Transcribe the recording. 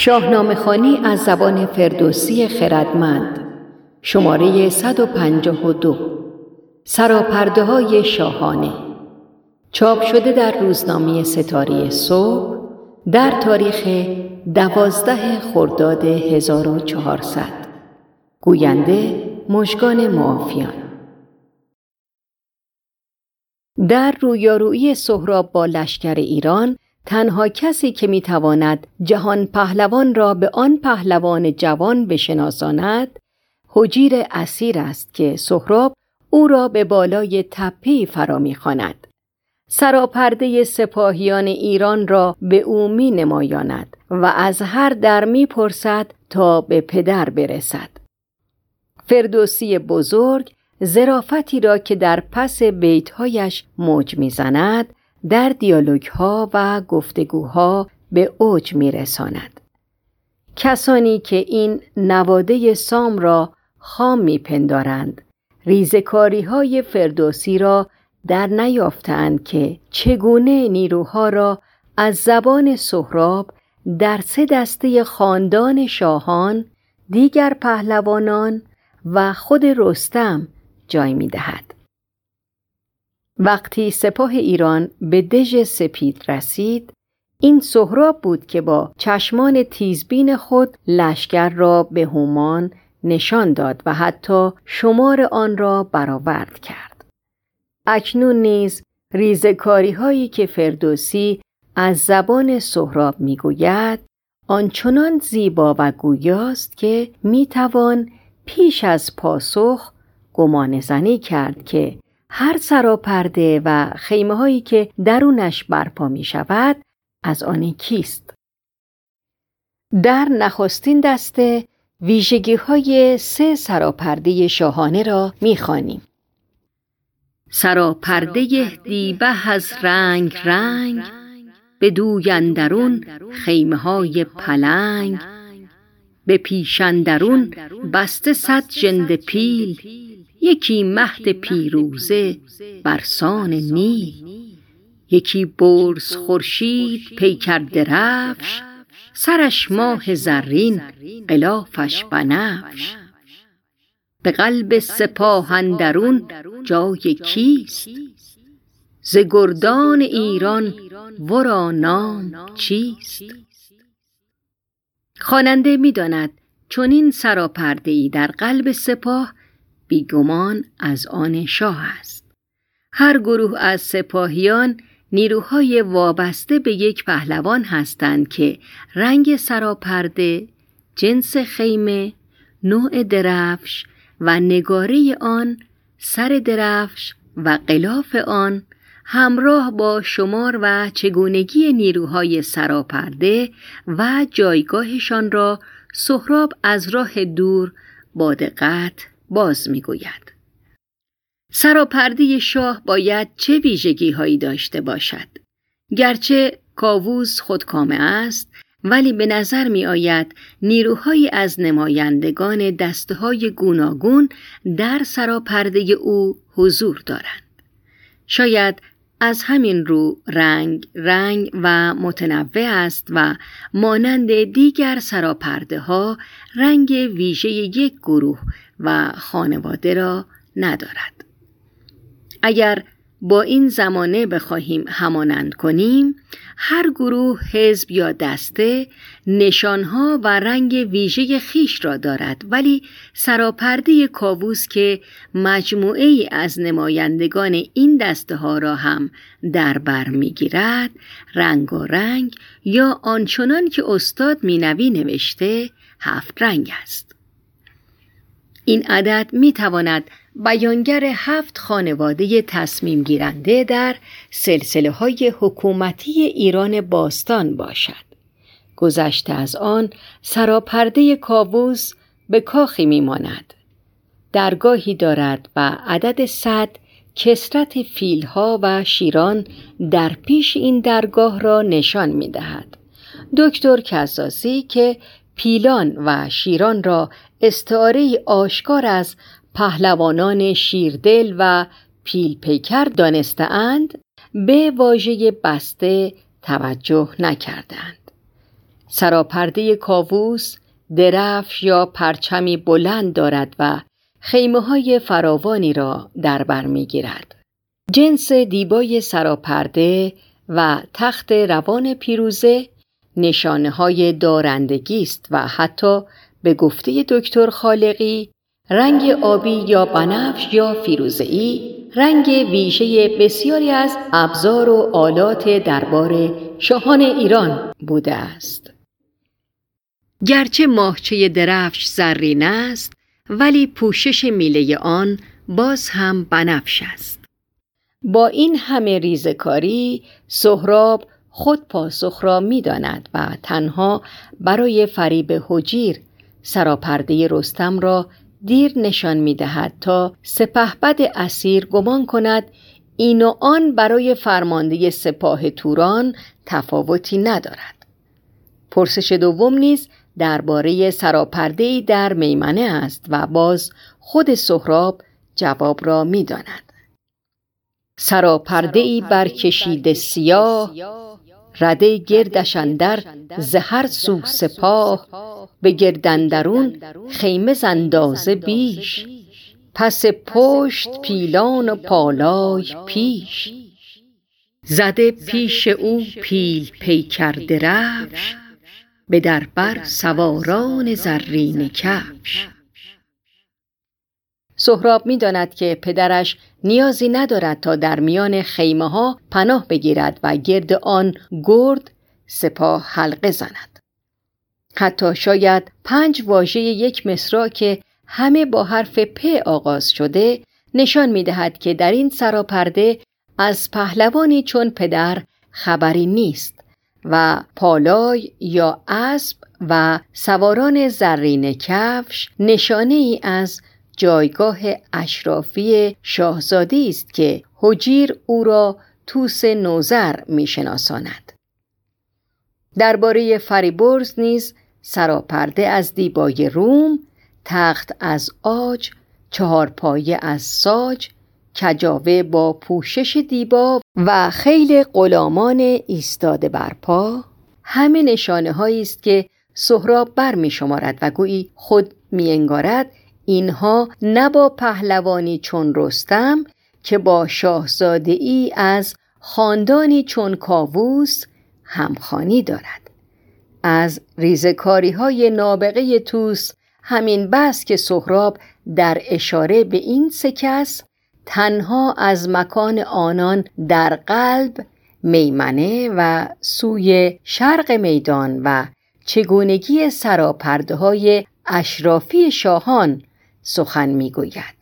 شاهنامه خانی از زبان فردوسی خردمند. شماره 152 سراپرده های شاهانه. چاپ شده در روزنامه ستاره صبح در تاریخ دوازده خرداد 1400 گوینده مشگان معافیان. در رویارویی سهراب با لشکر ایران تنها کسی که می‌تواند جهان پهلوان را به آن پهلوان جوان بشناساند حجیر اسیر است که سهراب او را به بالای تپی فرا می‌خواند سراپرده سپاهیان ایران را به او می نمایاند و از هر در می پرسد تا به پدر برسد. فردوسی بزرگ زرافتی را که در پس بیتهایش موج می‌زند در دیالوگ ها و گفتگوها به اوج می رساند. کسانی که این نواده سام را خام می پندارند ریزکاری های فردوسی را در نیافتند که چگونه نیروها را از زبان سهراب در سه دسته خاندان شاهان دیگر پهلوانان و خود رستم جای می دهد. وقتی سپاه ایران به دژ سپید رسید این سهراب بود که با چشمان تیزبین خود لشکر را به هومان نشان داد و حتی شمار آن را برآورد کرد. اکنون نیز ریزکاری هایی که فردوسی از زبان سهراب می‌گوید آنچنان زیبا و گویاست که می‌توان پیش از پاسخ گمان کرد که هر سراپرده و خیمه هایی که درونش برپا می شود از آن کیست؟ در نخستین دسته ویژگی های سه سراپرده شاهانه را می خانیم. سراپرده دیبه از رنگ رنگ به دویندرون خیمه های پلنگ به پیشندرون بسته صد جند پیل یکی مهد پیروزه برسان نیل. یکی برز خورشید پیکر درفش. سرش ماه زرین غلافش بنفش. به قلب سپاه اندرون جای کیست؟ ز گردان ایران ورا نام چیست؟ خواننده می‌داند چنین سراپرده ای در قلب سپاه بیگمان از آن شاه است. هر گروه از سپاهیان نیروهای وابسته به یک پهلوان هستند که رنگ سراپرده، جنس خیمه، نوع درفش و نگاره آن، سر درفش و قلاف آن همراه با شمار و چگونگی نیروهای سراپرده و جایگاهشان را سهراب از راه دور با دقت باز می‌گوید سراپرده شاه باید چه ویژگی هایی داشته باشد گرچه کاووس خودکامه است ولی به نظر می آید نیروهایی از نمایندگان دسته های گوناگون در سراپرده او حضور دارند. شاید از همین رو رنگ رنگ و متنوع است و مانند دیگر سراپرده ها رنگ ویژه یک گروه و خانواده را ندارد. اگر با این زمانه بخواهیم همانند کنیم هر گروه حزب یا دسته نشانها و رنگ ویژه خیش را دارد. ولی سراپرده کاووس که مجموعه ای از نمایندگان این دسته ها را هم در بر می‌گیرد رنگ و رنگ یا آنچنان که استاد مینوی نوشته هفت رنگ است. این عدد می تواند بیانگر هفت خانواده تصمیم گیرنده در سلسله های حکومتی ایران باستان باشد. گذشته از آن سراپرده کابوس به کاخی میماند. درگاهی دارد و عدد صد کسرت فیلها و شیران در پیش این درگاه را نشان می دهد. دکتر کساسی که پیلان و شیران را استعاره آشکار از پهلوانان شیردل و پیلپیکر دانستهاند به واژه بسته توجه نکردند سراپرده کاووس درفش یا پرچمی بلند دارد و خیمه های فراوانی را در بر می گیرد. جنس دیبای سراپرده و تخت روان پیروزه نشانه های دارندگی است و حتی به گفته دکتر خالقی رنگ آبی یا بنفش یا فیروزه‌ای رنگ ویژه بسیاری از ابزار و آلات دربار شاهان ایران بوده است. گرچه ماهچه درفش زرین است ولی پوشش میله آن باز هم بنفش است. با این همه ریزکاری سهراب خود پاسخ را می داند و تنها برای فریب حجیر سراپرده رستم را دیر نشان می دهد تا سپهبد اسیر گمان کند این و آن برای فرمانده سپاه توران تفاوتی ندارد. پرسش دوم نیز درباره سراپرده در میمنه است و باز خود سهراب جواب را می داند. سراپرده ای برکشیده سیاه رده گردش اندر زهر سو سپاه به گردندرون خیمه زندازه بیش. پس پشت پیلان و پالای پیش. زده پیش او پیل پیکر درفش به دربر سواران زرین کفش. سهراب می داند که پدرش نیازی ندارد تا در میان خیمه ها پناه بگیرد و گرد آن گرد سپاه حلقه زند. حتی شاید پنج واژه یک مصرا که همه با حرف پ آغاز شده نشان می دهد که در این سراپرده از پهلوانی چون پدر خبری نیست و پالای یا اسب و سواران زرین کفش نشانه ای از جایگاه اشرافی شاهزاده است که حجیر او را توس نوزر میشناساند. درباره فریبرز نیز سراپرده از دیبای روم تخت از آج چهارپایه از ساج کجاوه با پوشش دیبا و خیل غلامان ایستاده بر پا. همه نشانه است که سهراب بر می شمارد و گویی خود می انگارد اینها نه با پهلوانی چون رستم که با شاهزاده ای از خاندانی چون کاووس همخانی دارد. از ریزکاری های نابغه توس همین بس که سهراب در اشاره به این سه کس تنها از مکان آنان در قلب میمنه و سوی شرق میدان و چگونگی سراپرده های اشرافی شاهان سخن می‌گوید.